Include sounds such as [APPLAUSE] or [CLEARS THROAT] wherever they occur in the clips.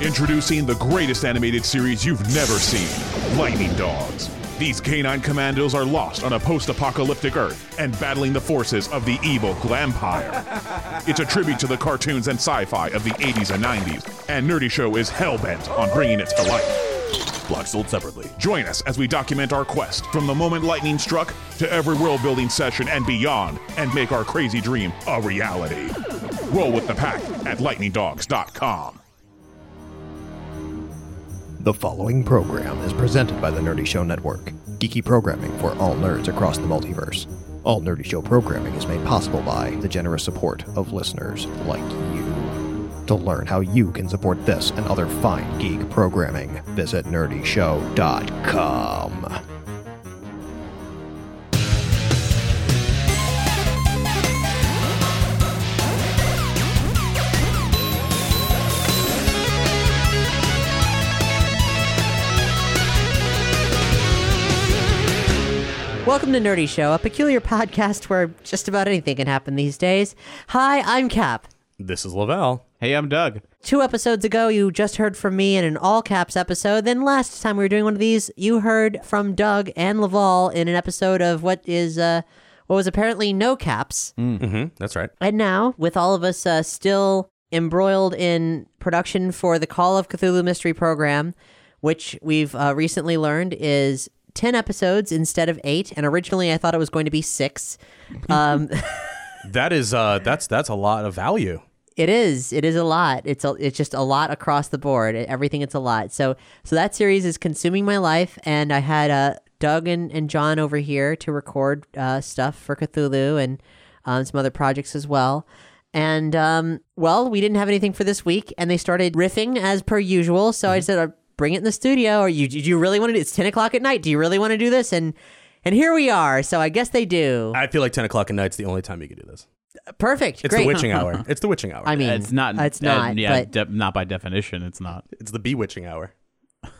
Introducing the greatest animated series you've never seen Lightning Dogs. These canine commandos are lost on a post apocalyptic Earth and battling the forces of the evil Glampire. [LAUGHS] It's a tribute to the cartoons and sci fi of the 80s and 90s, and Nerdy Show is hell bent on bringing it to life. Block sold separately. Join us as we document our quest from the moment lightning struck to every world building session and beyond, and make our crazy dream a reality. Roll with the pack at lightningdogs.com. The following program is presented by the Nerdy Show Network, geeky programming for all nerds across the multiverse. All Nerdy Show programming is made possible by the generous support of listeners like you. To learn how you can support this and other fine geek programming, visit nerdyshow.com. Welcome to Nerdy Show, a peculiar podcast where just about anything can happen these days. Hi, I'm Cap. This is Lavelle. Hey, I'm Doug. Two episodes ago, you just heard from me in an all caps episode. Then last time we were doing one of these, you heard from Doug and Laval in an episode of what is uh, what was apparently no caps. Mm-hmm. That's right. And now, with all of us uh, still embroiled in production for the Call of Cthulhu Mystery Program, which we've uh, recently learned is 10 episodes instead of eight. And originally, I thought it was going to be six. Um, [LAUGHS] That is uh that's that's a lot of value. It is. It is a lot. It's a, it's just a lot across the board. Everything it's a lot. So so that series is consuming my life, and I had uh, Doug and, and John over here to record uh, stuff for Cthulhu and um, some other projects as well. And um, well, we didn't have anything for this week, and they started riffing as per usual. So I said, uh, "Bring it in the studio." Or you do you really want to? do It's ten o'clock at night. Do you really want to do this? And and here we are. So I guess they do. I feel like ten o'clock at night's the only time you can do this. Perfect. It's Great. the witching hour. [LAUGHS] It's the witching hour. I mean, It's not. It's uh, not. yeah, but de- not by definition. It's not. it's the bewitching hour. [LAUGHS]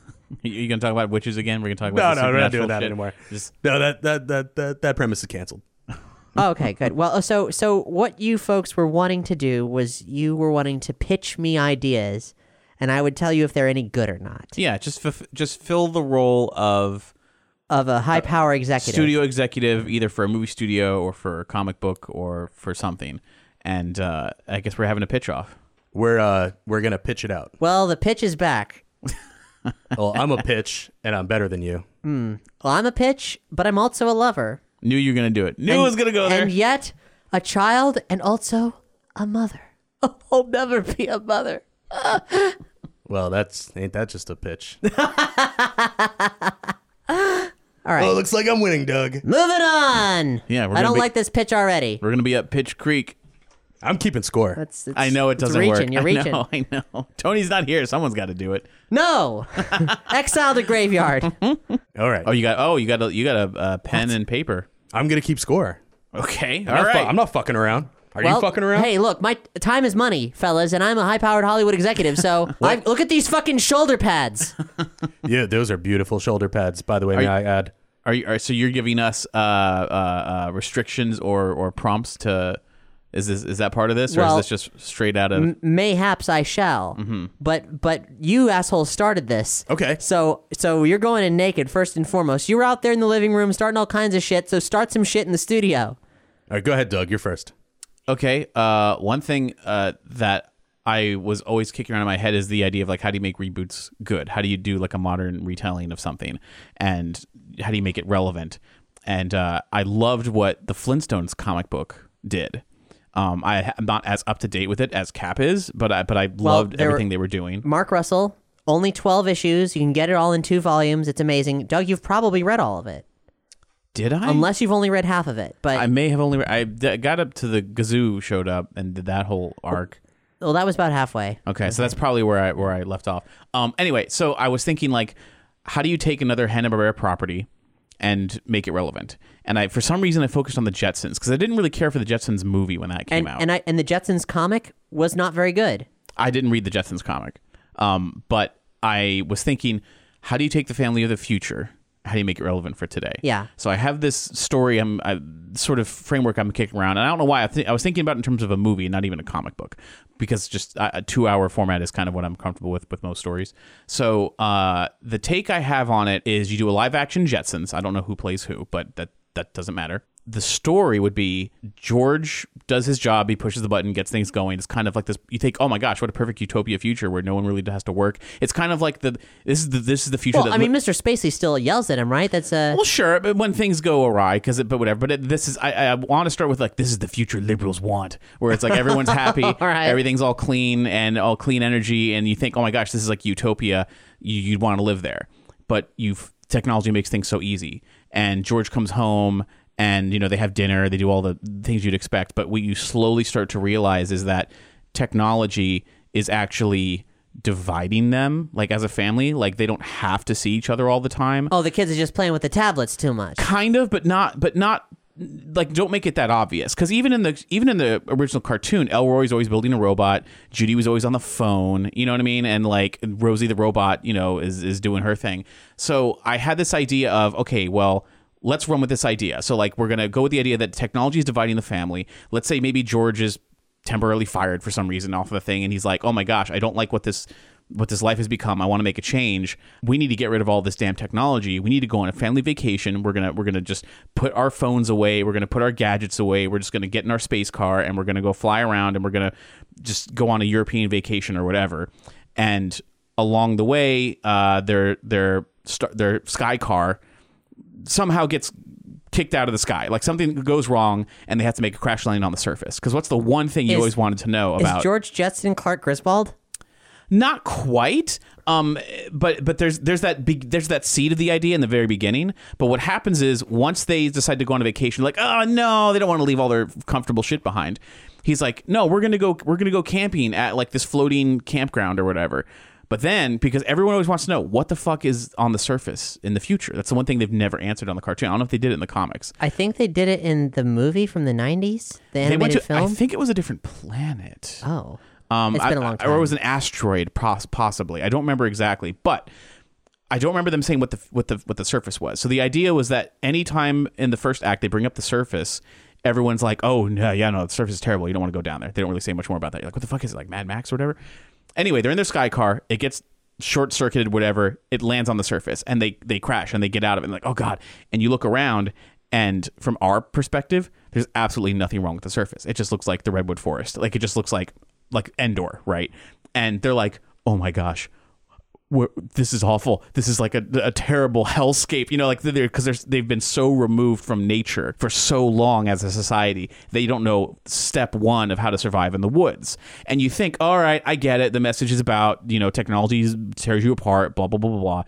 You, you gonna talk about witches again? We're gonna talk about No, no, we're not doing that shit? anymore. Just No, that that that that, that premise is canceled. [LAUGHS] Oh, okay, good. Well, so so what you folks were wanting to do was you were wanting to pitch me ideas, and I would tell you if they're any good or not yeah, just f- just fill the role of of a high power executive. studio executive, either for a movie studio or for a comic book or for something. And uh, I guess we're having a pitch off. We're uh we're gonna pitch it out. Well, the pitch is back. [LAUGHS] Well, I'm a pitch and I'm better than you. Mm. Well, I'm a pitch, but I'm also a lover. Knew you were gonna do it. Knew and, it was gonna go there. And yet, a child and also a mother. [LAUGHS] I'll never be a mother. [LAUGHS] Well, that's ain't that just a pitch? [LAUGHS] All right, Well, it looks like I'm winning, Doug. moving on. Yeah, we're I gonna don't be- like this pitch already. we're gonna be at Pitch Creek. I'm keeping score. That's, it's, I know it it's doesn't reaching. work. You're [LAUGHS] reaching. I know. I know. Tony's not here. Someone's got to do it. No, exile to graveyard. All right. Oh, you got. Oh, you got. A, you got a, uh pen and paper. I'm gonna keep score. Okay. I'm All not fu- right. I'm not fucking around. Are well, you fucking around? Hey, look, my time is money, fellas, and I'm a high-powered Hollywood executive. So [LAUGHS] I, look at these fucking shoulder pads. [LAUGHS] Yeah, those are beautiful shoulder pads. By the way, may you- I add? Are you? Are, so you're giving us uh, uh, uh, restrictions or or prompts to? Is this is that part of this, or Well, is this just straight out of? Mayhaps I shall. But but you assholes started this. Okay. So so you're going in naked first and foremost. You were out there in the living room starting all kinds of shit. So start some shit in the studio. All right, go ahead, Doug. You're first. Okay. Uh, one thing uh, that I was always kicking around in my head is the idea of like how do you make reboots good? How do you do like a modern retelling of something, and how do you make it relevant? And uh, I loved what the Flintstones comic book did. Um, I, I'm not as up to date with it as Cap is, but I but I loved there were- everything they were doing. Mark Russell, only 12 issues. You can get it all in two volumes. It's amazing. Doug, you've probably read all of it. Did I? Unless you've only read half of it. But I may have only I d- got up to the Gazoo showed up and did that whole arc. well, that was about halfway. Okay, so that's probably where I where I left off. Um, anyway, so I was thinking like, how do you take another Hanna Barbera property and make it relevant? And I, for some reason, I focused on the Jetsons because I didn't really care for the Jetsons movie when that came And out. and I and the Jetsons comic was not very good. I didn't read the Jetsons comic, um, but I was thinking, how do you take the family of the future? How do you make it relevant for today? Yeah. So I have this story, I'm I, sort of framework I'm kicking around, and I don't know why. I, th- I was thinking about it in terms of a movie, not even a comic book, because just a, a two hour format is kind of what I'm comfortable with with most stories. So uh, the take I have on it is you do a live action Jetsons. I don't know who plays who, but that that doesn't matter. The story would be George does his job, he pushes the button, gets things going. It's kind of like this. You think, oh my gosh, what a perfect utopia future where no one really has to work. It's kind of like the this is the this is the future. Well, that I mean, Mr. Spacely still yells at him, right? That's a well, sure, but when things go awry, because but whatever. But it, this is I, I want to start with like this is the future liberals want, where it's like everyone's [LAUGHS] happy, right. everything's all clean and all clean energy, and you think, oh my gosh, this is like utopia. You, you'd want to live there, but you've technology makes things so easy. And George comes home, and you know they have dinner, they do all the things you'd expect. But what you slowly start to realize is that technology is actually dividing them like as a family. Like they don't have to see each other all the time. Oh, the kids are just playing with the tablets too much. kind of but not but not like don't make it that obvious. Because even in the even in the original cartoon elroy's always building a robot. Judy was always on the phone. You know what i mean? And like rosie the robot you know is is doing her thing. So i had this idea of okay well let's run with this idea. So like we're gonna go with the idea that technology is dividing the family. Let's say maybe george is temporarily fired for some reason off of the thing and he's like oh my gosh i don't like what this what this life has become. I want to make a change. We need to get rid of all this damn technology. We need to go on a family vacation. We're gonna we're gonna just put our phones away. We're gonna put our gadgets away. We're just gonna get in our space car and we're gonna go fly around and we're gonna just go on a european vacation or whatever. And along the way uh their their their sky car somehow gets kicked out of the sky. Like something goes wrong and they have to make a crash landing on the surface. Because what's the one thing you Is- always wanted to know about? Is George Jetson Clark Griswold? Not quite. Um, but but there's there's that big there's that seed of the idea in the very beginning. But what happens is once they decide to go on a vacation, like oh no, they don't want to leave all their comfortable shit behind. He's like, no, we're gonna go we're gonna go camping at like this floating campground or whatever. But then, because everyone always wants to know what the fuck is on the surface in the future, that's the one thing they've never answered on the cartoon. I don't know if they did it in the comics. I think they did it in the movie from the '90s, the They animated went to, film. I think it was a different planet. oh, Um, It's been a long I- Or it was an asteroid, poss- possibly. I don't remember exactly, but I don't remember them saying what the what the what the surface was. So the idea was that anytime in the first act they bring up the surface, everyone's like, "Oh no, yeah, no, the surface is terrible. You don't want to go down there." They don't really say much more about that. You're like, "What the fuck is it? Like Mad Max or whatever?" Anyway, they're in their sky car. It gets short circuited, whatever. It lands on the surface, and they they crash and they get out of it. And like, oh god! And you look around, and from our perspective, there's absolutely nothing wrong with the surface. It just looks like the redwood forest. Like it just looks like like Endor, right? And they're like, oh my gosh, this is awful. This is like a, a terrible [LAUGHS] hellscape, you know, like they're because they've been so removed from nature for so long as a society, they don't know step one of how to survive in the woods. And you think, all right, I get it. The message is about you know technology tears you apart, blah blah blah blah blah.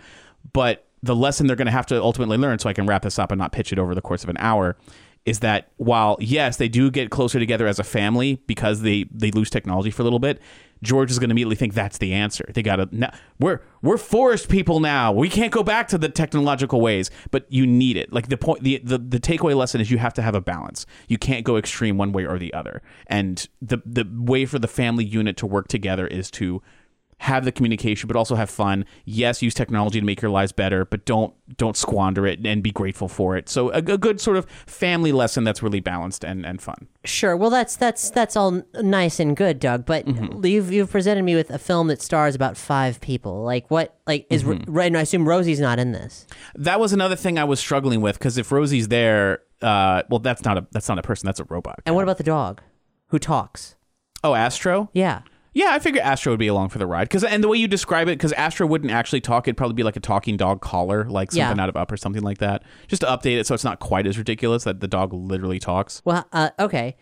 But the lesson they're going to have to ultimately learn, so I can wrap this up and not pitch it over the course of an hour, is that while yes, they do get closer together as a family because they they lose technology for a little bit. George is going to immediately think that's the answer. They got to we're we're forest people now. We can't go back to the technological ways, but you need it. Like the point the, the the takeaway lesson is you have to have a balance. You can't go extreme one way or the other. And the the way for the family unit to work together is to have the communication but also have fun yes use technology to make your lives better but don't don't squander it and be grateful for it so a, a good sort of family lesson that's really balanced and, and fun sure. Well, that's that's that's all nice and good, Doug. But Mm-hmm. you've you've presented me with a film that stars about five people. Like what? Like is Mm-hmm. right? And I assume Rosie's not in this. that was another thing i was struggling with because if rosie's there uh, well that's not a that's not a person that's a robot And what about the dog, who talks? oh astro Yeah. Yeah i figure astro would be along for the ride because and the way you describe it because astro wouldn't actually talk it'd probably be like a talking dog collar like Yeah. something out of up or something like that just to update it so it's not quite as ridiculous that the dog literally talks Well, uh, okay.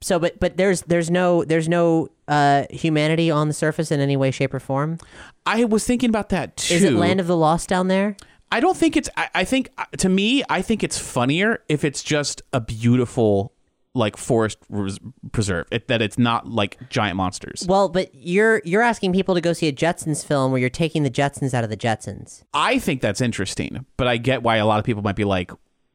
So, but but there's there's no there's no uh, humanity on the surface in any way, shape, or form. i was thinking about that too Is it Land of the Lost down there? I don't think it's. I, I think uh, to me, I think it's funnier if it's just a beautiful like forest res- preserve. It, that it's not like giant monsters. Well, but you're you're asking people to go see a Jetsons film where you're taking the Jetsons out of the Jetsons. I think that's interesting, but I get why a lot of people might be like,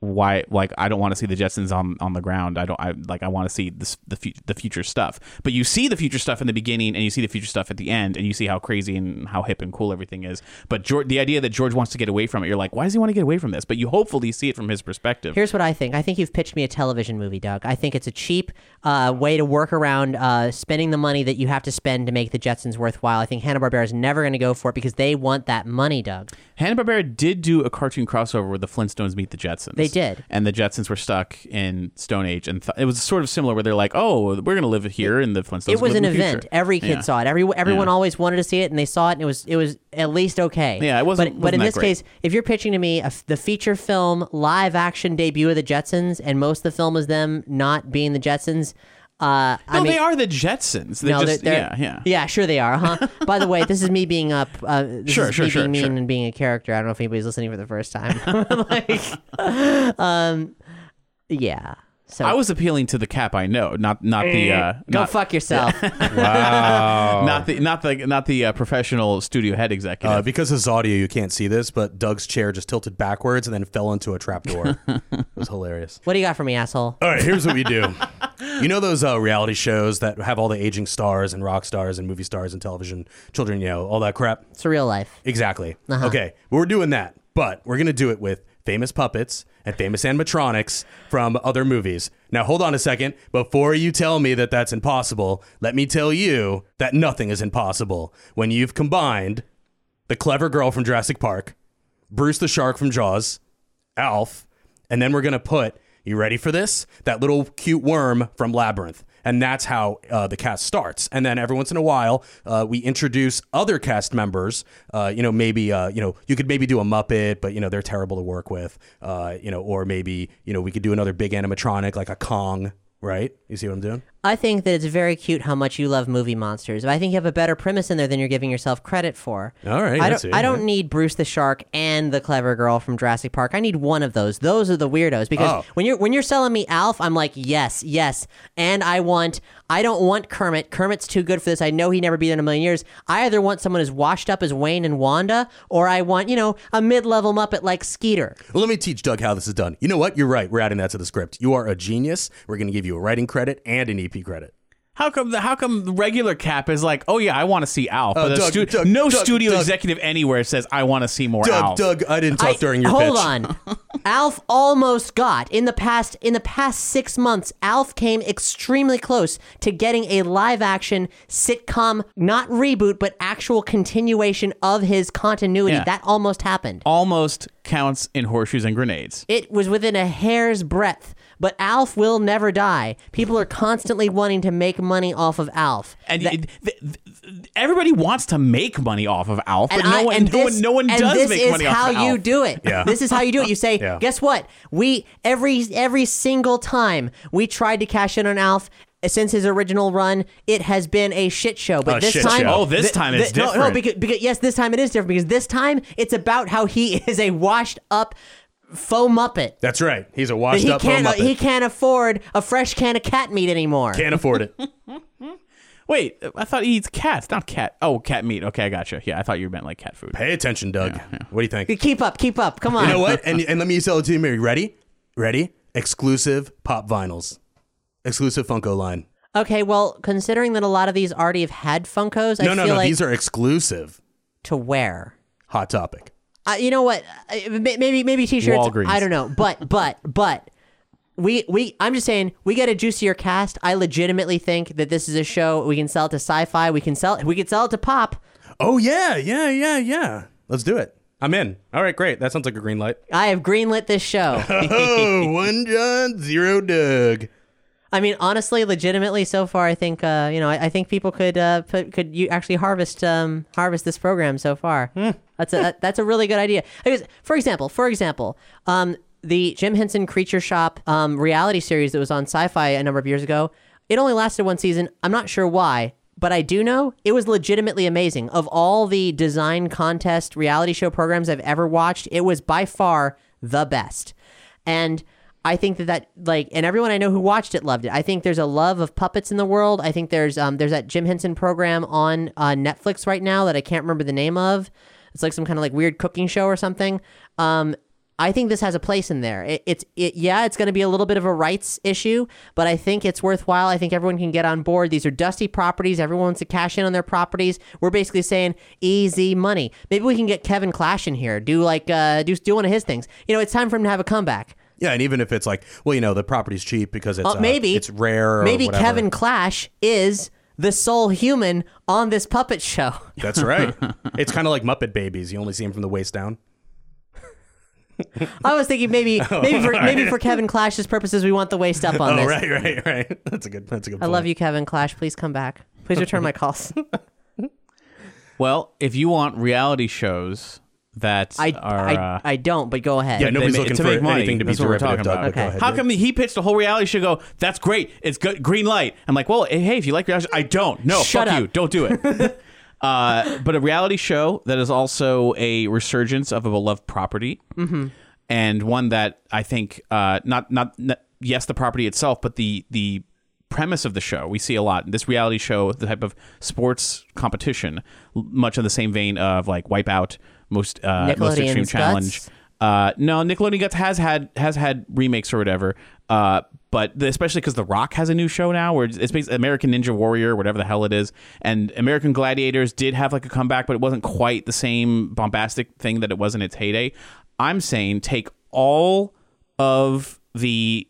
why? Like, I don't want to see the Jetsons on, on the ground. I don't. I like. I want to see this, the fu- the future stuff. But you see the future stuff in the beginning, and you see the future stuff at the end, and you see how crazy and how hip and cool everything is. But George, the idea that George wants to get away from it, you're like, why does he want to get away from this? But you hopefully see it from his perspective. Here's what I think. I think you've pitched me a television movie, Doug. I think it's a cheap uh, way to work around uh, spending the money that you have to spend to make the Jetsons worthwhile. I think Hanna Barbera is never going to go for it because they want that money, Doug. Hanna Barbera did do a cartoon crossover where the Flintstones meet the Jetsons. They did. and the Jetsons were stuck in Stone Age, and th- it was sort of similar where they're like, "Oh, we're gonna live here," and the Flintstones. it was an event. future. Every kid Yeah. saw it. Every everyone Yeah. always wanted to see it, and they saw it, and it was it was at least okay. Yeah, it wasn't- But, but in wasn't this great. case, if you're pitching to me a the feature film live action debut of the Jetsons, and most of the film is them not being the Jetsons. Uh, I No, mean, they are the Jetsons. They're no, just, they're, yeah, they're- yeah. yeah, sure they are, huh? [LAUGHS] By the way, this is me being up. Uh, this Sure, is sure, me sure, being mean sure. and being a character. I don't know if anybody's listening for the first time. [LAUGHS] [LAUGHS] like, um, yeah. So I was appealing to the cap I know, not not the uh, go not, fuck yourself. not the not the not the uh, professional studio head executive. Uh, because this is audio, you can't see this, but Doug's chair just tilted backwards and then fell into a trap door. it was hilarious. what do you got for me, asshole? All right, here's what we do. You know those uh, reality shows that have all the aging stars and rock stars and movie stars and television children, you know, all that crap? It's a real life. Exactly. Okay, we're doing that, but we're going to do it with famous puppets and famous animatronics from other movies. Now, hold on a second. Before you tell me that that's impossible, let me tell you that nothing is impossible when you've combined the clever girl from Jurassic Park, Bruce the shark from Jaws, Alf, and then we're going to put, you ready for this? That little cute worm from Labyrinth. And that's how uh, the cast starts. And then every once in a while, uh, we introduce other cast members. Uh, you know, maybe uh, you know you could maybe do a Muppet, but you know they're terrible to work with. Uh, you know, or maybe you know we could do another big animatronic like a Kong. Right? You see what I'm doing? I think that it's very cute how much you love movie monsters. But I think you have a better premise in there than you're giving yourself credit for. All right, I don't. see, I don't yeah. need Bruce the shark and the clever girl from Jurassic Park. I need one of those. Those are the weirdos because Oh. when you're when you're selling me Alf, I'm like yes, yes, and I want. I don't want Kermit. Kermit's too good for this. I know he'd never be there in a million years. I either want someone as washed up as Wayne and Wanda, or I want you know a mid-level Muppet like Skeeter. Well, let me teach Doug how this is done. You know what? You're right. We're adding that to the script. You are a genius. We're going to give you a writing credit and an EP credit. How come the how come the regular cap is like, oh yeah, I want to see Alf, but uh, the Doug, stu- Doug, no Doug, studio Doug. executive anywhere says I want to see more Doug, Alf. Doug, I didn't talk I- during your hold pitch. on. [LAUGHS] Alf almost got in the past in the past six months. Alf came extremely close to getting a live action sitcom, not reboot, but actual continuation of his continuity. Yeah. That almost happened. Almost counts in horseshoes and grenades. It was within a hair's breadth. But Alf will never die. People are constantly wanting to make money off of Alf. And That- it- th- th- everybody wants to make money off of Alf, but no I- one, no this- one, no one does make money off of Alf. This is how you do it. Yeah. This is how you do it. You say, Yeah. guess what? We every every single time we tried to cash in on Alf. Eh, since his original run, it has been a shit show. But A this time, show. Oh, this time it's no, No, because, because yes, this time it is different because this time it's about how he [LAUGHS] is a washed up faux muppet. That's right. He's a That washed he up can't Muppet. he can't afford a fresh can of cat meat anymore. Can't afford it. [LAUGHS] Wait, I thought he eats cats, not cat. Oh, cat meat. Okay, I gotcha. Yeah, I thought you meant like cat food. Pay attention, Doug. What do you think? Keep up, keep up. Come on. You know what? And and let me sell it to you. Mary. Ready? Ready? Exclusive pop vinyls. Exclusive Funko line. Okay, well, considering that a lot of these already have had Funkos, I No, no, feel no. like These are exclusive. to where Hot topic. Uh, you know what? Uh, Maybe maybe t-shirts. Walgreens. I don't know, but but [LAUGHS] but we we I'm just saying we get a juicier cast. I legitimately think that this is a show we can sell it to sci-fi. We can sell we can sell it to pop. Oh yeah, yeah, yeah, yeah. Let's do it. I'm in. All right, great. That sounds like a green light. I have greenlit this show. [LAUGHS] Oh, one John, zero Doug. I mean, honestly, legitimately, so far, I think uh, you know, I, I think people could uh, put, could you actually harvest um, harvest this program so far. That's a that- that's a really good idea. Because, for example, for example, um, the Jim Henson Creature Shop um, reality series that was on Sci-Fi a number of years ago, it only lasted one season. I'm not sure why. But I do know it was legitimately amazing. Of all the design contest reality show programs I've ever watched, it was by far the best. And I think that that like, and everyone I know who watched it loved it. I think there's a love of puppets in the world. I think there's um there's that Jim Henson program on uh, Netflix right now that I can't remember the name of. It's like some kind of like weird cooking show or something. Um, I think this has a place in there. It, it's it, yeah, it's going to be a little bit of a rights issue, but I think it's worthwhile. I think everyone can get on board. These are dusty properties. Everyone wants to cash in on their properties. We're basically saying easy money. Maybe we can get Kevin Clash in here. Do like uh, do do one of his things. You know, it's time for him to have a comeback. Yeah, and even if it's like, well, you know, the property's cheap because it's Uh, uh, maybe it's rare. Or Maybe whatever. Kevin Clash is the sole human on this puppet show. [LAUGHS] That's right. it's kind of like Muppet Babies. You only see him from the waist down. I was thinking maybe [LAUGHS] Oh, maybe for maybe for Kevin Clash's purposes, we want the waist up on oh, this. right, right, right. [LAUGHS] That's a good. That's a good. I love you, Kevin Clash. Please come back. Please return my calls. Well, if you want reality shows that I, are, I, uh, I don't, but go ahead. Yeah, nobody's ma- looking to for make money. anything to be That's what we're derivative, talking about. but go Okay. ahead, How dude. come he pitched a whole reality show? Go, that's great. It's good. Green light. I'm like, well, hey, if you like reality, I don't. No, Shut fuck up. you. Don't do it. [LAUGHS] uh, but a reality show that is also a resurgence of a beloved property, Mm-hmm. and one that I think uh, not, not not yes the property itself, but the the premise of the show we see a lot. This reality show, the type of sports competition, l- much in the same vein of like Wipeout, most uh, most extreme Nickelodeon's challenge. Guts? Uh, no, Nickelodeon Guts has had has had remakes or whatever. Uh, but the, especially because The Rock has a new show now, where it's basically American Ninja Warrior, whatever the hell it is, and American Gladiators did have like a comeback, but it wasn't quite the same bombastic thing that it was in its heyday. I'm saying take all of the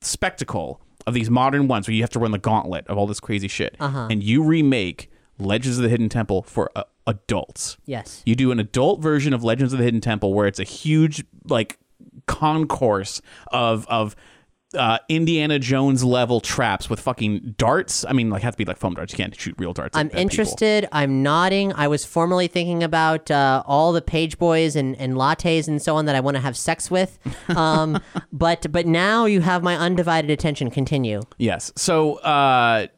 spectacle of these modern ones where you have to run the gauntlet of all this crazy shit, and you remake Legends of the Hidden Temple for uh, adults. Yes. You do an adult version of Legends of the Hidden Temple where it's a huge like concourse of of uh, Indiana Jones level traps with fucking darts. I mean, like have to be like foam darts. You can't shoot real darts. I'm at people. interested. I'm nodding. I was formerly thinking about uh, all the page boys and, and lattes and so on that I want to have sex with. [LAUGHS] Um, but but now you have my undivided attention. Continue. Yes. So uh,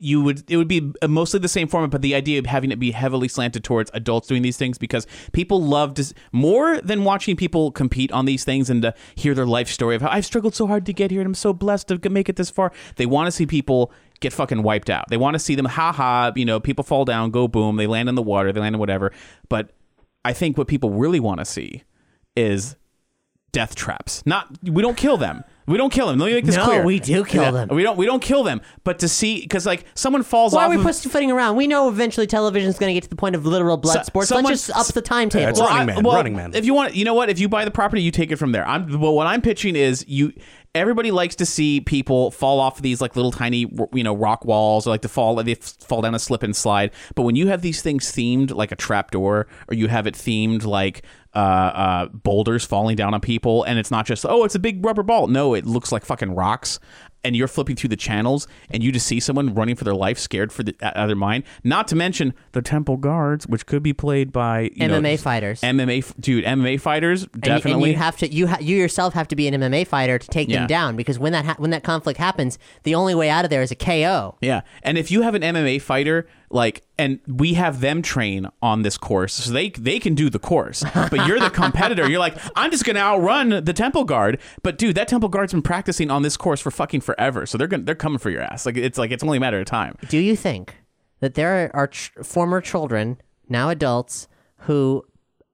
you would it would be uh, mostly the same format, but the idea of having it be heavily slanted towards adults doing these things because people love to more than watching people compete on these things and to hear their life story of how I've struggled so hard to get here and I'm so blessed to make it this far. They want to see people get fucking wiped out. They want to see them ha ha, you know, people fall down, go boom, they land in the water, they land in whatever. But I think what people really want to see is death traps. Not we don't kill them. We don't kill them. Let me make this No, clear. we do kill Yeah, them. We don't. We don't kill them. But to see, because like someone falls off. Why off. are we of, pussyfooting around? We know eventually television's going to get to the point of literal blood So- sports. someone- Let's just up the timetable. That's Running Man, Running Man. If you want, you know what? If you buy the property, you take it from there. I'm. Well, what I'm pitching is you. Everybody likes to see people fall off these like little tiny, you know, rock walls, or like to fall, they f- fall down a slip and slide. But when you have these things themed like a trap door, or you have it themed like uh, uh, boulders falling down on people, and it's not just oh, it's a big rubber ball. No, it looks like fucking rocks. And you're flipping through the channels, and you just see someone running for their life, scared for the out of their mind. Not to mention the temple guards, which could be played by you know, MMA fighters. MMA, dude, MMA fighters And you- definitely. And, you have to you ha- you yourself have to be an MMA fighter to take Yeah. them down because when that ha- when that conflict happens, the only way out of there is a KO. yeah, and if you have an MMA fighter, like, and we have them train on this course, so they they can do the course. But you're the competitor. You're like, I'm just gonna outrun the temple guard. But dude, that temple guard's been practicing on this course for fucking forever. So they're gonna they're coming for your ass. Like it's like it's only a matter of time. Do you think that there are ch- former children, now adults, who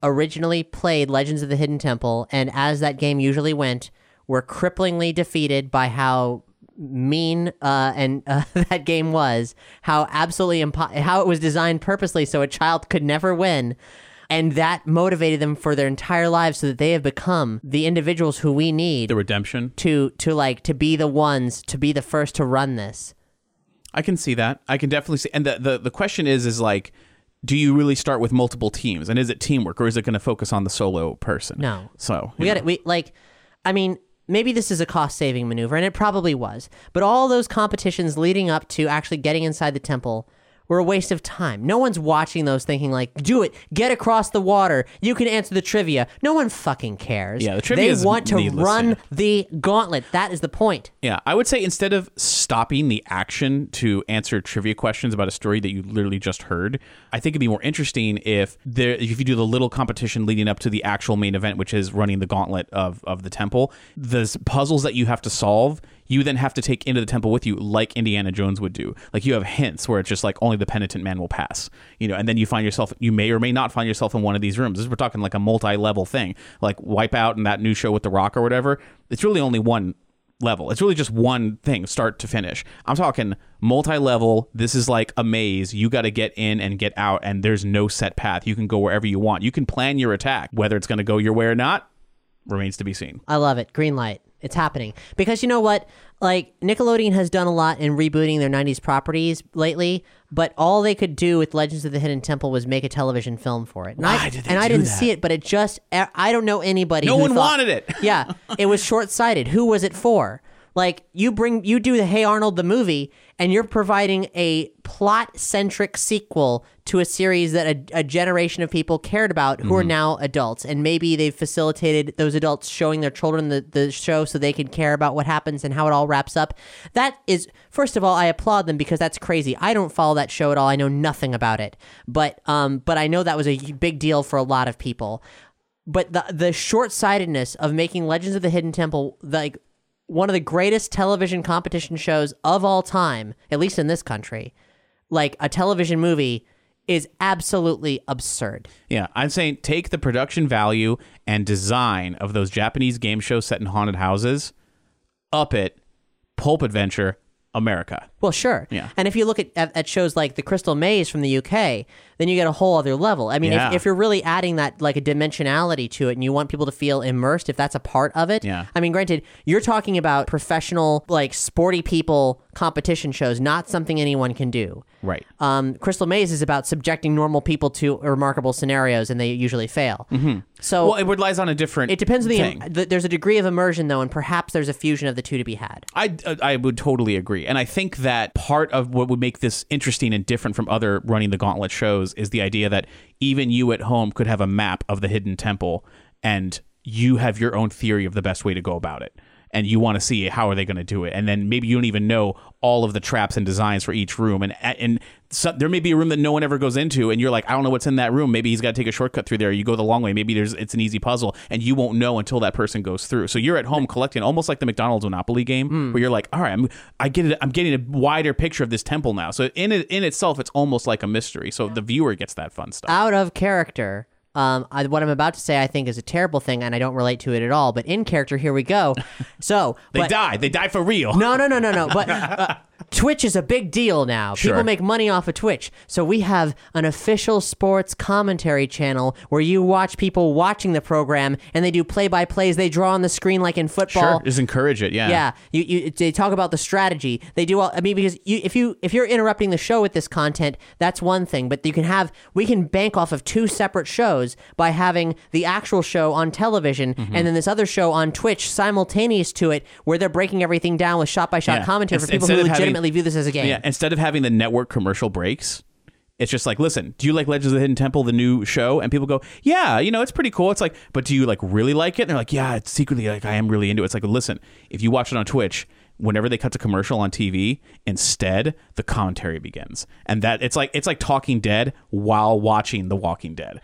originally played Legends of the Hidden Temple and as that game usually went, were cripplingly defeated by how mean uh, and uh, [LAUGHS] that game was, how absolutely impo- how it was designed purposely so a child could never win. And that motivated them for their entire lives so that they have become the individuals who we need The redemption. to to like to be the ones to be the first to run this. I can see that. I can definitely see. And the, the, the question is, is like, do you really start with multiple teams? And is it teamwork or is it going to focus on the solo person? No. So We got it. We like, I mean, maybe this is a cost saving maneuver, and it probably was. But all those competitions leading up to actually getting inside the temple were a waste of time. No one's watching those thinking like, "Do it, get across the water. You can answer the trivia." No one fucking cares. Yeah, the trivia They want to run the gauntlet. That is the point. Yeah, I would say instead of stopping the action to answer trivia questions about a story that you literally just heard, I think it'd be more interesting if there if you do the little competition leading up to the actual main event, which is running the gauntlet of of the temple. The puzzles that you have to solve, you then have to take into the temple with you, like Indiana Jones would do. Like you have hints where it's just like only the penitent man will pass, you know, and then you find yourself, you may or may not find yourself in one of these rooms. This, we're talking like a multi-level thing, like Wipeout and that new show with The Rock or whatever. It's really only one level. It's really just one thing, start to finish. I'm talking multi-level. This is like a maze. You got to get in and get out, and there's no set path. You can go wherever you want. You can plan your attack. Whether it's going to go your way or not remains to be seen. I love it. Green light. It's happening. Because you know what? Like Nickelodeon has done a lot in rebooting their 90s properties lately, but all they could do with Legends of the Hidden Temple was make a television film for it. And I, did they and I do didn't that? see it, but it just I don't know anybody No who one thought- wanted it. yeah, it was [LAUGHS] short-sighted. Who was it for? Like you bring you do the Hey Arnold the movie and you're providing a plot-centric sequel to a series that a, a generation of people cared about who are Mm-hmm. now adults and maybe they've facilitated those adults showing their children the, the show so they can care about what happens and how it all wraps up. That is first of all I applaud them because that's crazy. I don't follow that show at all. I know nothing about it. But um but I know that was a big deal for a lot of people but the the short sightedness of making Legends of the Hidden Temple like one of the greatest television competition shows of all time, at least in this country, like a television movie, is absolutely absurd. Yeah, I'm saying take the production value and design of those Japanese game shows set in haunted houses, up it, Pulp Adventure, America. Well, sure. Yeah. And if you look at, at, at shows like The Crystal Maze from the UK, then you get a whole other level. I mean, Yeah. if, if you're really adding that like a dimensionality to it and you want people to feel immersed, if that's a part of it. Yeah. I mean, granted, you're talking about professional, like sporty people competition shows, not something anyone can do. Right. Um, Crystal Maze is about subjecting normal people to remarkable scenarios, and they usually fail. Mm-hmm. So Well, it relies on a different. it depends on the, thing. the. There's a degree of immersion, though, and perhaps there's a fusion of the two to be had. I, I would totally agree. And I think that part of what would make this interesting and different from other running the gauntlet shows is the idea that even you at home could have a map of the hidden temple and you have your own theory of the best way to go about it. And you want to see how are they going to do it, and then maybe you don't even know all of the traps and designs for each room, and and so, there may be a room that no one ever goes into, and you're like, I don't know what's in that room. Maybe he's got to take a shortcut through there. You go the long way. Maybe there's it's an easy puzzle, and you won't know until that person goes through. So you're at home collecting, almost like the McDonald's Monopoly game, hmm. where you're like, all right, I'm I get it. I'm getting a wider picture of this temple now. So in it in itself, it's almost like a mystery. So the viewer gets that fun stuff. out of character. Um, I, what I'm about to say, I think, is a terrible thing, and I don't relate to it at all. But in character, here we go. [LAUGHS] So they but- die. They die for real. No, no, no, no, no. But [LAUGHS] uh, Twitch is a big deal now. Sure. People make money off of Twitch. So we have an official sports commentary channel where you watch people watching the program and they do play by plays. They draw on the screen like in football. Sure, just encourage it. Yeah. Yeah, you, you they talk about the strategy. They do all. I mean, because you, if you if you're interrupting the show with this content, that's one thing. But you can have we can bank off of two separate shows by having the actual show on television Mm-hmm. and then this other show on Twitch simultaneous to it, where they're breaking everything down with shot by shot commentary for people who having- legitimately view this as a game. Yeah, instead of having the network commercial breaks, it's just like, listen, do you like Legends of the Hidden Temple, the new show? And people go, yeah, you know, it's pretty cool. It's like, but do you like really like it? And they're like, yeah, it's secretly like I am really into it. It's like, listen, if you watch it on Twitch, whenever they cut to commercial on TV, instead the commentary begins, and that it's like it's like Talking Dead while watching The Walking Dead.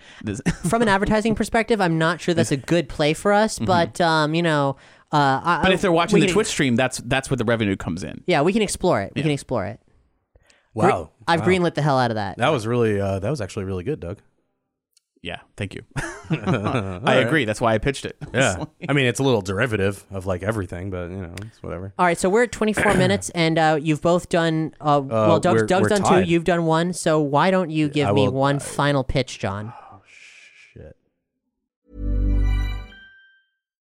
From an advertising perspective, I'm not sure that's a good play for us, [LAUGHS] but um, you know, uh, I, but if they're watching we the can- Twitch stream, that's that's where the revenue comes in. yeah, we can explore it. We can explore it. Wow. I've Wow. greenlit the hell out of that. That was really, uh, that was actually really good, Doug. Yeah, thank you. [LAUGHS] [LAUGHS] I agree. That's why I pitched it. Yeah. [LAUGHS] I mean, it's a little derivative of like everything, but you know, it's whatever. All right, so we're at 24 [CLEARS THROAT] minutes, and uh, you've both done. Uh, well, Doug's, we're- Doug's we're done tied. two. You've done one. So why don't you give I me will- one final pitch, John?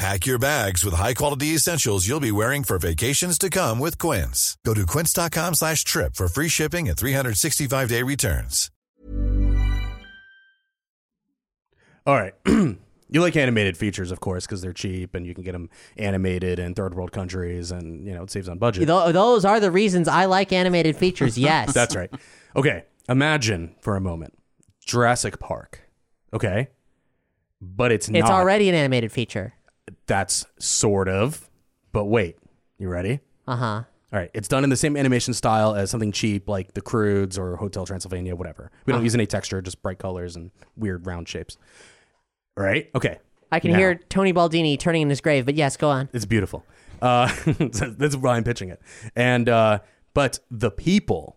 Pack your bags with high-quality essentials you'll be wearing for vacations to come with Quince. Go to quince.com slash trip for free shipping and 365-day returns. All right. [CLEARS THROAT] you like animated features, of course, because they're cheap and you can get them animated in third world countries and, you know, it saves on budget. Th- those are the reasons I like animated features. [LAUGHS] Yes. That's right. Okay. Imagine for a moment Jurassic Park. Okay. But it's not. It's already an animated feature. That's sort of. But wait. You ready? Uh huh. All right. It's done in the same animation style as something cheap like The Croods or Hotel Transylvania, whatever. We don't use any texture, just bright colors and weird round shapes. All right. Okay. I can Now. hear Tony Baldini turning in his grave, but yes, go on. It's beautiful. Uh, [LAUGHS] that's why I'm pitching it. And uh, but the people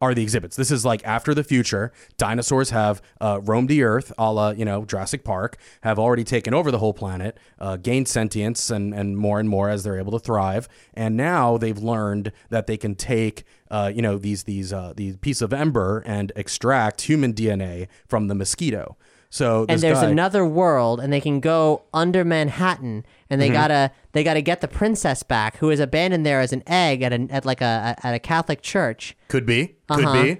are the exhibits. This is like after the future. Dinosaurs have uh, roamed the earth, a la you know Jurassic Park, have already taken over the whole planet, uh, gained sentience, and and more and more as they're able to thrive. And now they've learned that they can take. Uh, you know these these uh, these piece of ember and extract human DNA from the mosquito. So and there's guy- another world, and they can go under Manhattan, and Mm-hmm. they gotta they gotta get the princess back, who is abandoned there as an egg at an at like a at a Catholic church. could be could Uh-huh. be.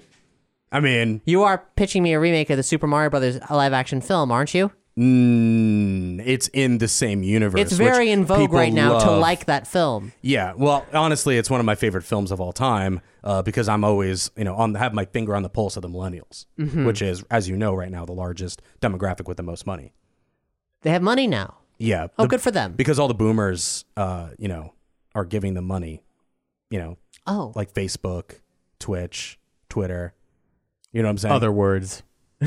I mean, You are pitching me a remake of the Super Mario Brothers live action film, aren't you? Mm, it's in the same universe. It's very in vogue right now to like that film. Yeah, well, honestly, it's one of my favorite films of all time uh, because I'm always, you know, on have my finger on the pulse of the millennials, Mm-hmm. which is, as you know, right now the largest demographic with the most money. They have money now. Yeah. Oh, the- good for them. Because all the boomers, uh, you know, are giving them money. You know, Oh, like Facebook, Twitch, Twitter. You know what I'm saying? Other words. [LAUGHS]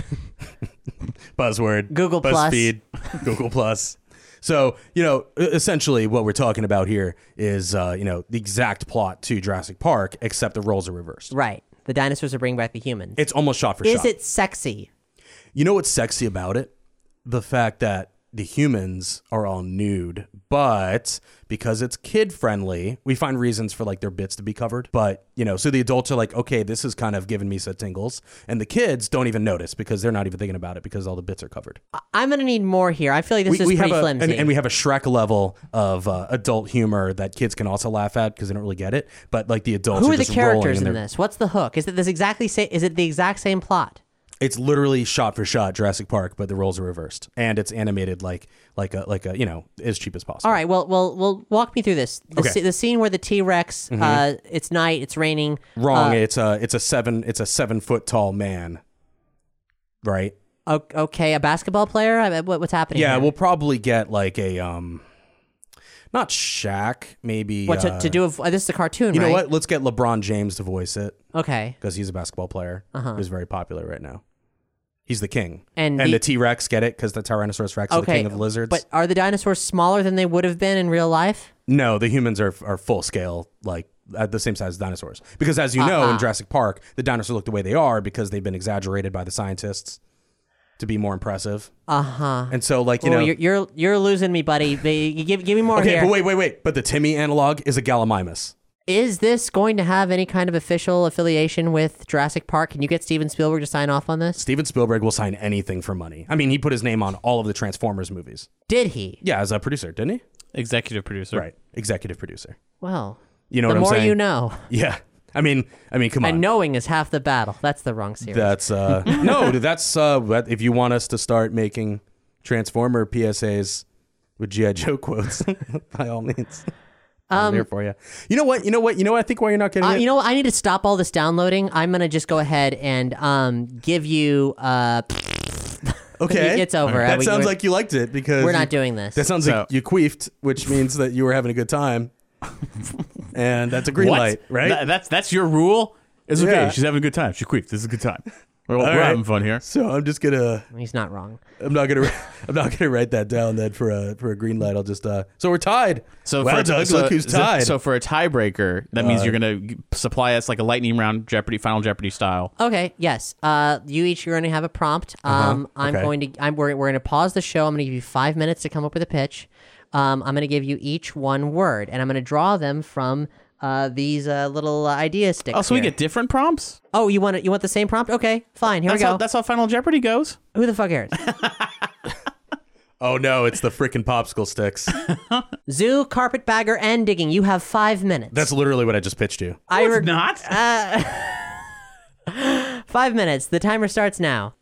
buzzword Google Plus. buzzfeed google plus so you know essentially what we're talking about here is uh, you know the exact plot to jurassic park except the roles are reversed right. The dinosaurs are bringing back the humans. it's almost shot for Is shot it sexy? you know what's sexy about it the fact that the humans are all nude but because it's kid friendly we find reasons for like their bits to be covered but you know so the adults are like okay this is kind of giving me some tingles and the kids don't even notice because they're not even thinking about it because all the bits are covered I'm gonna need more here. I feel like this is pretty have a, flimsy. and, and we have a Shrek level of uh, adult humor that kids can also laugh at because they don't really get it. But like the adults, Who are are the characters in their- this? What's the hook? Is it this exactly sa- Is it the exact same plot? It's literally shot for shot Jurassic Park, but the roles are reversed, and it's animated like like a like a you know as cheap as possible. All right. Well, well, well. Walk me through this. The, Okay. Mm-hmm. the scene where the T Rex. Uh, it's night. It's raining. Wrong. Uh, it's a it's a seven it's a seven foot tall man. Right. okay, a basketball player. What, what's happening? Yeah, here? we'll probably get like a um, not Shaq, maybe. What to, uh, to do? With, uh, this is a cartoon, right? You know right? what? Let's get LeBron James to voice it. Okay. because he's a basketball player Uh-huh. who's very popular right now. He's the king, And and the- T Rex get it because the Tyrannosaurus Rex is the king of lizards. But are the dinosaurs smaller than they would have been in real life? no, the humans are are full scale, like at the same size as dinosaurs. Because as you know, Uh-uh. in Jurassic Park, the dinosaurs look the way they are because they've been exaggerated by the scientists to be more impressive. Uh huh. And so, like you oh, know, you're, you're you're losing me, buddy. They- give give me more okay, here. but wait, wait, wait. But the Timmy analog is a Gallimimus. Is this going to have any kind of official affiliation with Jurassic Park? Can you get Steven Spielberg to sign off on this? Steven Spielberg will sign anything for money. I mean, he put his name on all of the Transformers movies. Did he? Yeah, as a producer, didn't he? Executive producer. Right, executive producer. Well, You know the what I'm more saying? you know. [LAUGHS] Yeah. I mean, I mean, come on. And knowing is half the battle. That's the wrong series. That's uh [LAUGHS] no, dude, that's uh if you want us to start making Transformer PSAs with GI Joe quotes, [LAUGHS] by all means. I'm here for you. You know what? You know what? You know what? I think why you're not getting Uh, it. you know what? I need to stop all this downloading. I'm gonna just go ahead and um give you uh. [LAUGHS] okay, It's over. That We- sounds like you liked it because We're you- not doing this. That sounds So- like you queefed, which means that you were having a good time, [LAUGHS] and that's a green What? light, right? That- that's that's your rule. It's okay. Yeah. She's having a good time. She queefed. This is a good time. We're, we're right. having fun here. so I'm just gonna. He's not wrong. I'm not gonna. [LAUGHS] I'm not gonna write that down then for a for a green light. I'll just. uh So we're tied. So wow, for, Doug, so, look who's so- tied. So, for a tiebreaker, that means you're gonna g- supply us like a lightning round Jeopardy, Final Jeopardy style. Okay. Yes. Uh, you each are going to have a prompt. Um, I'm Uh-huh. okay. going to. I'm. We're, we're going to pause the show. I'm going to give you five minutes to come up with a pitch. Um, I'm going to give you each one word, and I'm going to draw them from uh these uh little uh, idea sticks. Oh, so we here. get different prompts. Oh, you want it? You want the same prompt? Okay, fine. Here That's we go. how, that's how Final Jeopardy goes. Who the fuck cares? [LAUGHS] oh no, it's the freaking popsicle sticks. [LAUGHS] Zoo, carpetbagger, and digging. You have five minutes. That's literally what I just pitched you. I It's reg- not. [LAUGHS] Five minutes. The timer starts now.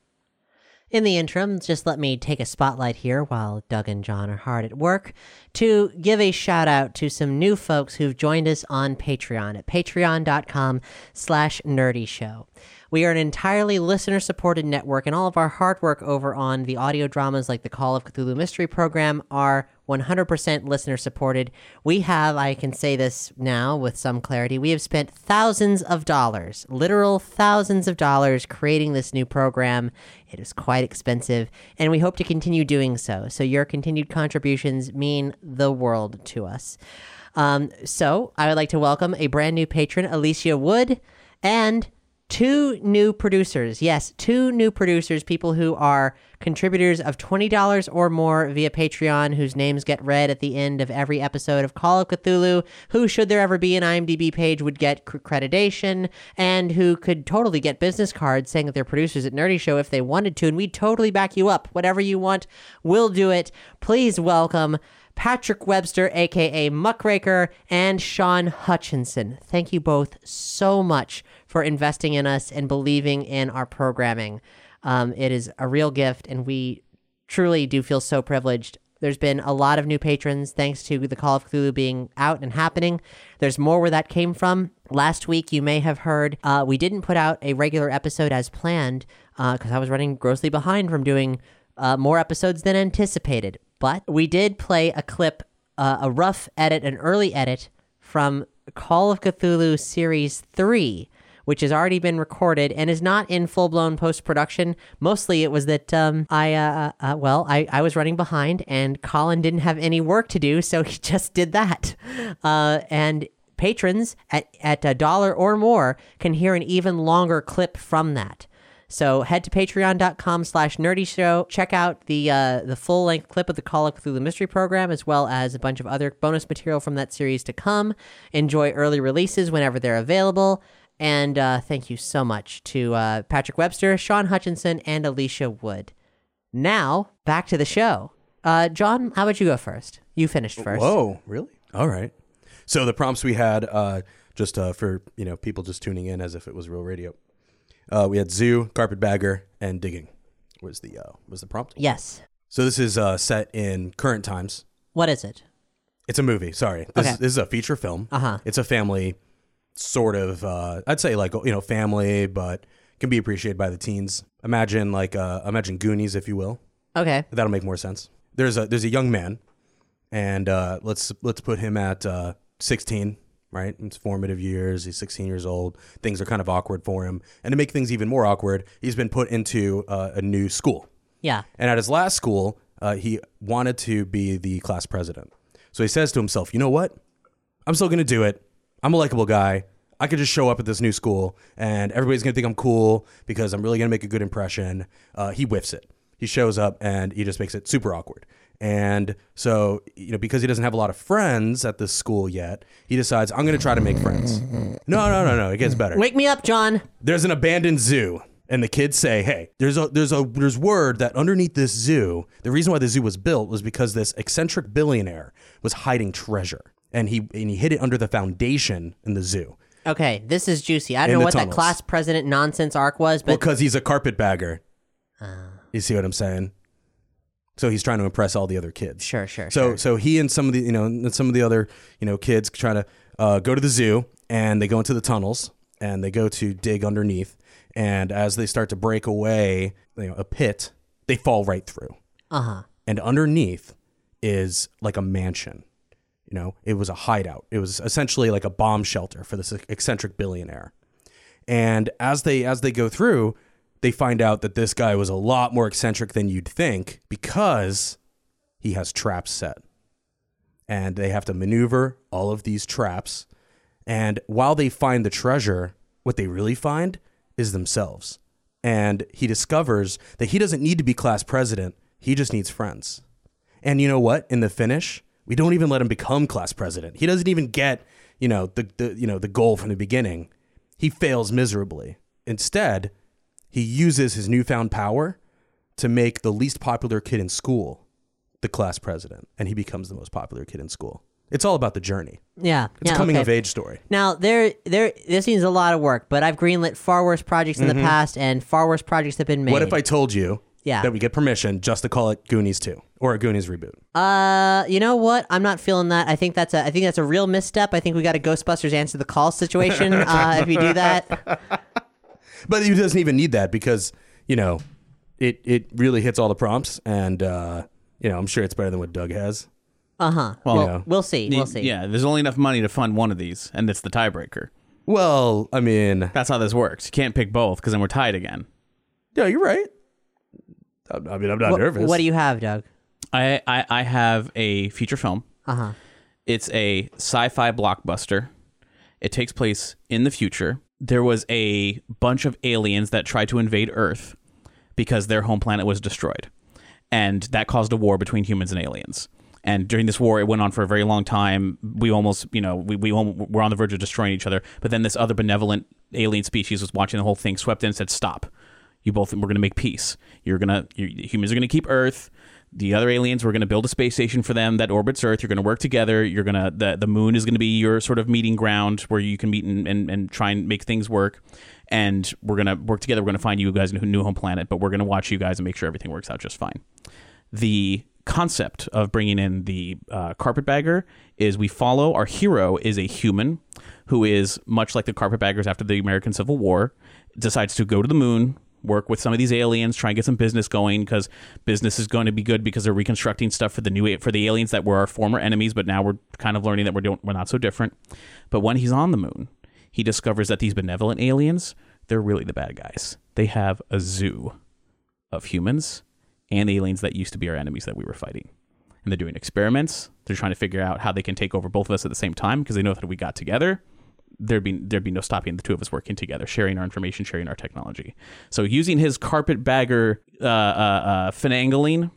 In the interim, just let me take a spotlight here while Doug and John are hard at work to give a shout out to some new folks who've joined us on Patreon at patreon.com slash nerdy show. We are an entirely listener supported network, and all of our hard work over on the audio dramas like the Call of Cthulhu Mystery Program are 100% listener supported. We have, I can say this now with some clarity, we have spent thousands of dollars, literal thousands of dollars, creating this new program. It is quite expensive, and we hope to continue doing so. So, your continued contributions mean the world to us. Um, so, I would like to welcome a brand new patron, Alicia Wood, and two new producers. Yes, two new producers, people who are contributors of $20 or more via Patreon, whose names get read at the end of every episode of Call of Cthulhu, who, should there ever be an IMDb page, would get cr- accreditation, and who could totally get business cards saying that they're producers at Nerdy Show if they wanted to, and we'd totally back you up. Whatever you want, we'll do it. Please welcome. Patrick Webster, aka Muckraker, and Sean Hutchinson. Thank you both so much for investing in us and believing in our programming. Um, it is a real gift, and we truly do feel so privileged. There's been a lot of new patrons thanks to the Call of Cthulhu being out and happening. There's more where that came from. Last week, you may have heard uh, we didn't put out a regular episode as planned because I was running grossly behind from doing uh, more episodes than anticipated. But we did play a clip, uh, a rough edit, an early edit from Call of Cthulhu Series 3, which has already been recorded and is not in full blown post production. Mostly it was that um, I, uh, uh, well, I, I was running behind and Colin didn't have any work to do, so he [LAUGHS] just did that. Uh, and patrons at, at a dollar or more can hear an even longer clip from that. So head to patreon.com slash nerdy show. Check out the uh, the full length clip of the Call of Cthulhu Mystery Program, as well as a bunch of other bonus material from that series to come. Enjoy early releases whenever they're available. And uh, thank you so much to uh, Patrick Webster, Sean Hutchinson, and Alicia Wood. Now, back to the show. Uh, John, how about you go first? You finished first. Whoa, really? All right. So the prompts we had, uh, just uh, for you know people just tuning in as if it was real radio. Uh, we had zoo, carpetbagger, and digging. Was the uh, was the prompt? Yes. So this is uh, set in current times. What is it? It's a movie. Sorry, this, Okay. is, this is a feature film. Uh-huh. It's a family sort of. Uh, I'd say like you know family, but can be appreciated by the teens. Imagine like uh, imagine Goonies, if you will. Okay. That'll make more sense. There's a there's a young man, and uh, let's let's put him at uh, 16. Right, it's formative years. He's 16 years old. Things are kind of awkward for him, and to make things even more awkward, he's been put into uh, a new school. Yeah. And at his last school, uh, he wanted to be the class president. So he says to himself, "You know what? I'm still going to do it. I'm a likable guy. I could just show up at this new school, and everybody's going to think I'm cool because I'm really going to make a good impression." Uh, he whiffs it. He shows up, and he just makes it super awkward. And so, you know, because he doesn't have a lot of friends at this school yet, he decides, "I'm going to try to make friends." No, no, no, no. It gets better Wake me up, John. there's an abandoned zoo and the kids say hey there's a there's a there's word that underneath this zoo the reason why the zoo was built was because this eccentric billionaire was hiding treasure and he and he hid it under the foundation in the zoo Okay, this is juicy. I don't In know the what that tunnels. class president nonsense arc was, but because he's a carpetbagger you see what i'm saying So he's trying to impress all the other kids. Sure, sure, So sure. so he and some of the you know and some of the other you know kids try to uh, go to the zoo and they go into the tunnels and they go to dig underneath and as they start to break away you know a pit they fall right through Uh huh. and underneath is like a mansion. Know, it was a hideout. It was essentially like a bomb shelter for this eccentric billionaire. And as they as they go through, they find out that this guy was a lot more eccentric than you'd think because he has traps set. And they have to maneuver all of these traps. And while they find the treasure, what they really find is themselves. And he discovers that he doesn't need to be class president, he just needs friends. And you know what? In the finish, we don't even let him become class president. He doesn't even get, you know, the, the you know, the goal from the beginning. He fails miserably. Instead, he uses his newfound power to make the least popular kid in school the class president, and he becomes the most popular kid in school. It's all about the journey. Yeah. It's yeah, a coming okay. of age story. Now there, there. This means a lot of work, but I've greenlit far worse projects in the past, and far worse projects have been made. Mm-hmm. What if I told you Yeah. that we get permission just to call it Goonies 2 or a Goonies reboot? Uh, you know what? I'm not feeling that. I think that's a. I think that's a real misstep. I think we got a Ghostbusters answer the call situation. [LAUGHS] uh, if we do that, [LAUGHS] But it doesn't even need that because, you know, it, it really hits all the prompts, and, uh, you know, I'm sure it's better than what Doug has. uh huh. Well, Well, Yeah. we'll see. We'll see. Yeah, there's only enough money to fund one of these, and it's the tiebreaker. Well, I mean, That's how this works. You can't pick both because then we're tied again. yeah, you're right. I I mean, I'm not What, nervous. what do you have, Doug? I, I, I have a feature film. Uh huh. It's a sci-fi blockbuster. It takes place in the future. There was a bunch of aliens that tried to invade Earth because their home planet was destroyed. And that caused a war between humans and aliens. And during this war, it went on for a very long time. We almost, you know, we, we almo- were on the verge of destroying each other. But then this other benevolent alien species was watching the whole thing, swept in and said, Stop. You both, we're going to make peace. You're going to, humans are going to keep Earth. The other aliens we're going to build a space station for them that orbits earth. You're going to work together. You're going to the, the moon is going to be your sort of meeting ground where you can meet and, and, and try and make things work. And we're going to work together. We're going to find you guys a new home planet but we're going to watch you guys and make sure everything works out just fine. The concept of bringing in the uh, carpetbagger is we follow our hero is a human who is much like the carpetbaggers after the American Civil War decides to go to the moon work with some of these aliens try and get some business going because business is going to be good because they're reconstructing stuff for the new for the aliens that were our former enemies but now we're kind of learning that we're doing, we're not so different but when he's on the moon he discovers that these benevolent aliens they're really the bad guys they have a zoo of humans and aliens that used to be our enemies that we were fighting. And they're doing experiments. They're trying to figure out how they can take over both of us at the same time because they know that we got together, there'd be there'd be no stopping the two of us working together, sharing our information, sharing our technology. So using his carpetbagger uh, uh, uh, finagling,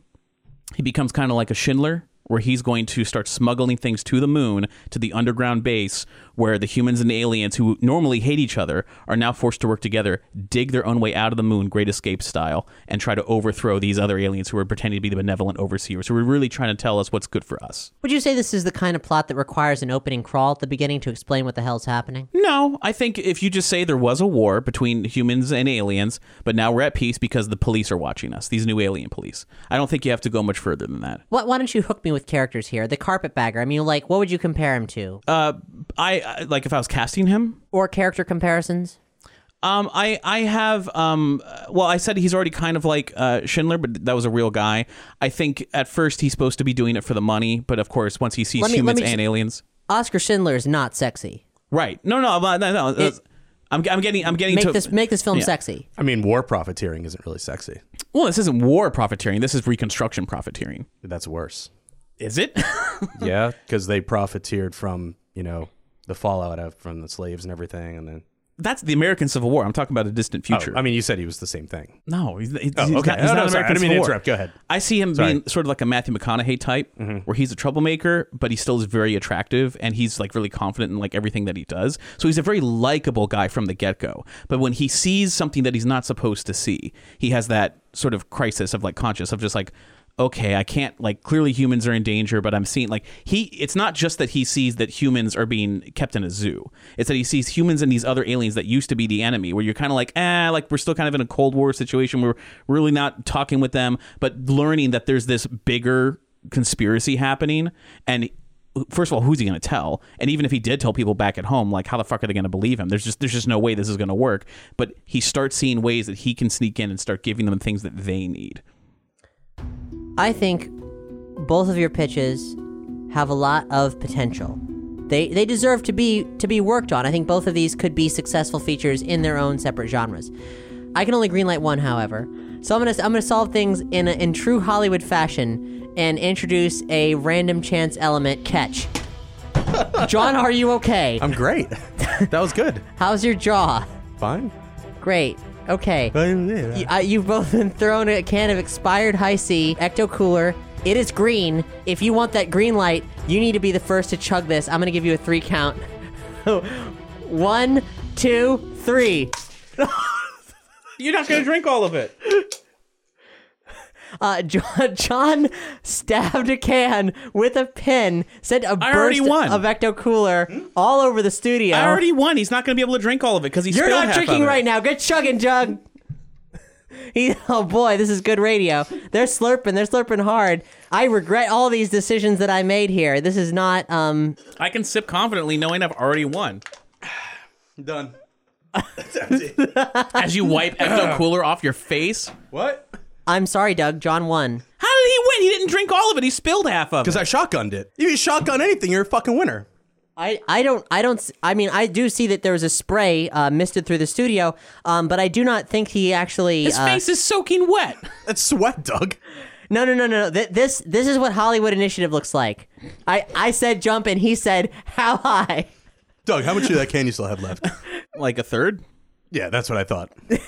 he becomes kind of like a Schindler, where he's going to start smuggling things to the moon, to the underground base, where the humans and the aliens who normally hate each other are now forced to work together, dig their own way out of the moon, Great Escape style, and try to overthrow these other aliens who are pretending to be the benevolent overseers. So we're really trying to tell us what's good for us. Would you say this is the kind of plot that requires an opening crawl at the beginning to explain what the hell's happening? No, I think if you just say there was a war between humans and aliens, but now we're at peace because the police are watching us, these new alien police. I don't think you have to go much further than that. Why, why don't you hook me with characters here? The carpetbagger. I mean, like, what would you compare him to? Uh, I I- like if I was casting him. Or character comparisons? Um, I I have um, uh, well, I said he's already kind of like uh, Schindler, but that was a real guy. I think at first he's supposed to be doing it for the money, but of course once he sees me- humans and s- aliens, Oskar Schindler is not sexy. right? No, no, no, no. It- I'm, I'm getting I'm getting Make to this make this film Yeah. sexy. I mean, war profiteering isn't really sexy. well, this isn't war profiteering. This is reconstruction profiteering. That's worse. Is it? [LAUGHS] yeah, because they profiteered from you know the fallout of from the slaves and everything, and then. That's the American Civil War. I'm talking about a distant oh, future. Oh, I mean, you said he was the same thing. No, he's, he's, Oh, he's okay. not, he's Oh, no, sorry. I American didn't mean to Civil War. interrupt. Go ahead. I see him Sorry. being sort of like a Matthew McConaughey type, mm-hmm. where he's a troublemaker, but he still is very attractive and he's like really confident in like everything that he does. So he's a very likable guy from the get go. But when he sees something that he's not supposed to see, he has that sort of crisis of like conscious of just like. Okay, I can't like clearly humans are in danger, but I'm seeing like he it's not just that he sees that humans are being kept in a zoo. It's that he sees humans and these other aliens that used to be the enemy where you're kind of like, "Eh, like we're still kind of in a cold war situation. We're really not talking with them, but learning that there's this bigger conspiracy happening and first of all, who's he going to tell? And even if he did tell people back at home, like how the fuck are they going to believe him? There's just there's just no way this is going to work. But he starts seeing ways that he can sneak in and start giving them things that they need. I think both of your pitches have a lot of potential. They they deserve to be to be worked on. I think both of these could be successful features in their own separate genres. I can only greenlight one, however. So I'm gonna I'm gonna solve things in a, in true Hollywood fashion and introduce a random chance element catch. [LAUGHS] John, are you okay? I'm great. [LAUGHS] that was good. How's your jaw? Fine. Great. Okay. You, uh, you've both [LAUGHS] been thrown a can of expired Hi-C ecto cooler. It is green. If you want that green light, you need to be the first to chug this. I'm gonna give you a three count. [LAUGHS] One, two, three. [LAUGHS] You're not going to drink all of it. Uh, [LAUGHS] John, John stabbed a can with a pin, sent a I already burst won. of ecto cooler all over the studio. I already won. He's not going to be able to drink all of it because he's You're not drinking right now. Get chugging, Jug. [LAUGHS] He, oh boy, this is good radio. They're slurping. They're slurping hard. I regret all these decisions that I made here. This is not. Um, I can sip confidently knowing I've already won. [SIGHS] Done. [LAUGHS] As you wipe Ecto [CLEARS THROAT] Cooler off your face. What? I'm sorry, Doug. John won. How did he win? He didn't drink all of it. He spilled half of it. Because I shotgunned it. If you shotgun anything, you're a fucking winner. I, I don't I don't s- I mean I do see that there was a spray uh, misted through the studio, um, but I do not think he actually. His uh, face is soaking wet. [LAUGHS] That's sweat, Doug. No, no, no, no. no. Th- this this is what Hollywood Initiative looks like. I I said jump and he said how high. Doug, how much of that can you still have left? [LAUGHS] like a third? yeah, that's what I thought. [LAUGHS]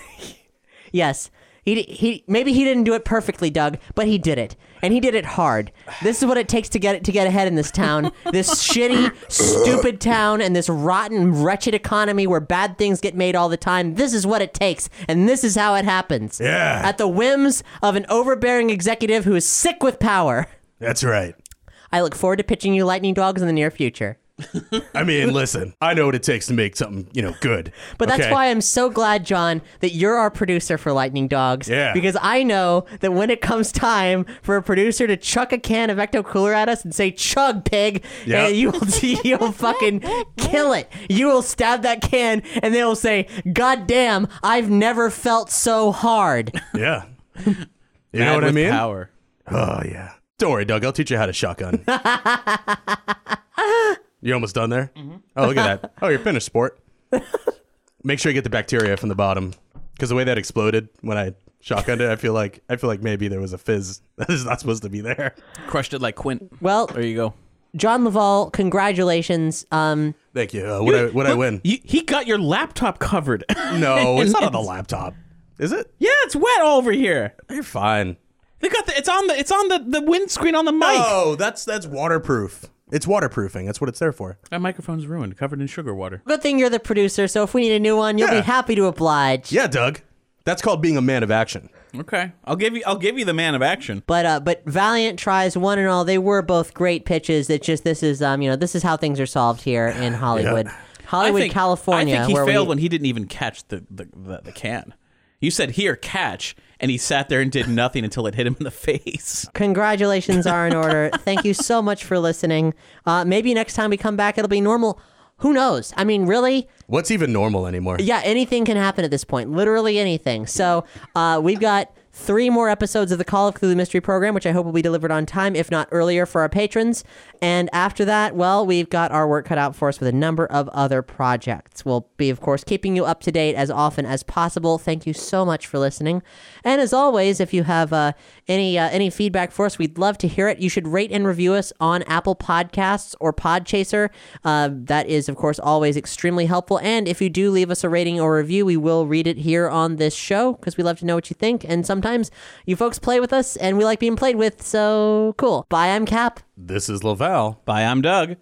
Yes. He, he maybe he didn't do it perfectly, Doug, but he did it, and he did it hard. This is what it takes to get it to get ahead in this town, [LAUGHS] this shitty, stupid town, and this rotten, wretched economy where bad things get made all the time. This is what it takes, and this is how it happens. Yeah. At the whims of an overbearing executive who is sick with power. That's right. I look forward to pitching you lightning dogs in the near future. [LAUGHS] I mean, listen, I know what it takes to make something, you know, good. But that's okay? why I'm so glad, John, that you're our producer for Lightning Dogs. Yeah. Because I know that when it comes time for a producer to chuck a can of Ecto Cooler at us and say "chug, pig," Yeah. Eh, and you'll [LAUGHS] you'll fucking kill it. You will stab that can, and they will say, "God damn, I've never felt so hard." [LAUGHS] Yeah. You know Mad what I mean? Power. Oh, yeah. Don't worry, Doug. I'll teach you how to shotgun. You almost done there? Oh, look at that. [LAUGHS] Oh, you're finished, sport. Make sure you get the bacteria from the bottom. Because the way that exploded when I shotgunned it, I feel like I feel like maybe there was a fizz [LAUGHS] that is not supposed to be there. Crushed it like Quint. Well, There you go. John Laval, congratulations. Um, Thank you. Uh, would I would I win? you- he got your laptop covered. No, [LAUGHS] it's not on the laptop. Is it? yeah, it's wet all over here. You're fine. They got the, it's on the it's on the, the windscreen on the mic. Oh, that's that's waterproof. It's waterproofing. That's what it's there for. That microphone's ruined, covered in sugar water. good thing you're the producer, so if we need a new one, you'll Yeah. be happy to oblige. Yeah, Doug. That's called being a man of action. Okay, I'll give you I'll give you the man of action. But uh, but Valiant tries one and all. They were both great pitches. It's just this is um you know this is how things are solved here in [SIGHS] Hollywood, Hollywood, I think, California. I think he where failed we, when he didn't even catch the, the, the, the can. You said here catch, and he sat there and did nothing until it hit him in the [LAUGHS] face. Congratulations are in order. [LAUGHS] Thank you so much for listening. Uh, maybe next time we come back, it'll be normal. Who knows? I mean, really? What's even normal anymore? Yeah, anything can happen at this point. Literally anything. So uh, we've got three more episodes of the Call of Cthulhu Mystery Program, which I hope will be delivered on time, if not earlier, for our patrons. And after that, well, we've got our work cut out for us with a number of other projects. We'll be, of course, keeping you up to date as often as possible. Thank you so much for listening. And as always, if you have uh, any uh, any feedback for us, we'd love to hear it. You should rate and review us on Apple Podcasts or Podchaser. Uh, that is, of course, always extremely helpful. And if you do leave us a rating or review, we will read it here on this show because we love to know what you think. And sometimes you folks play with us, and we like being played with. So cool. Bye. I'm Cap. This is Laval. Bye, I'm Doug.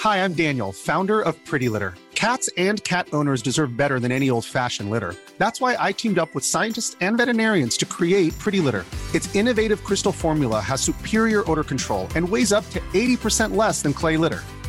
Hi, I'm Daniel, founder of Pretty Litter. Cats and cat owners deserve better than any old fashioned litter. That's why I teamed up with scientists and veterinarians to create Pretty Litter. Its innovative crystal formula has superior odor control and weighs up to 80% less than clay litter.